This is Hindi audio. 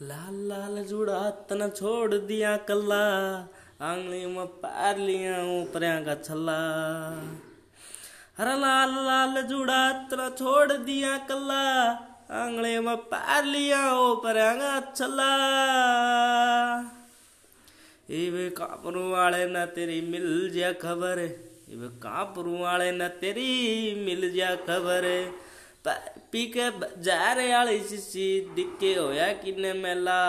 लाल लाल जुड़ा तना छोड़ दिया कल्ला, आंगली में पार लिया ऊपर का छल्ला। अरे लाल लाल जुड़ा तना छोड़ दिया कल्ला, आंगली में पार लिया ऊपर का छल्ला। इवे कापरू वाले ना तेरी मिल जा खबर, इवे कापरू वाले ना तेरी मिल जा खबर। पी के जा रहे वाली शिशी दिखे होया किन्ने मेला।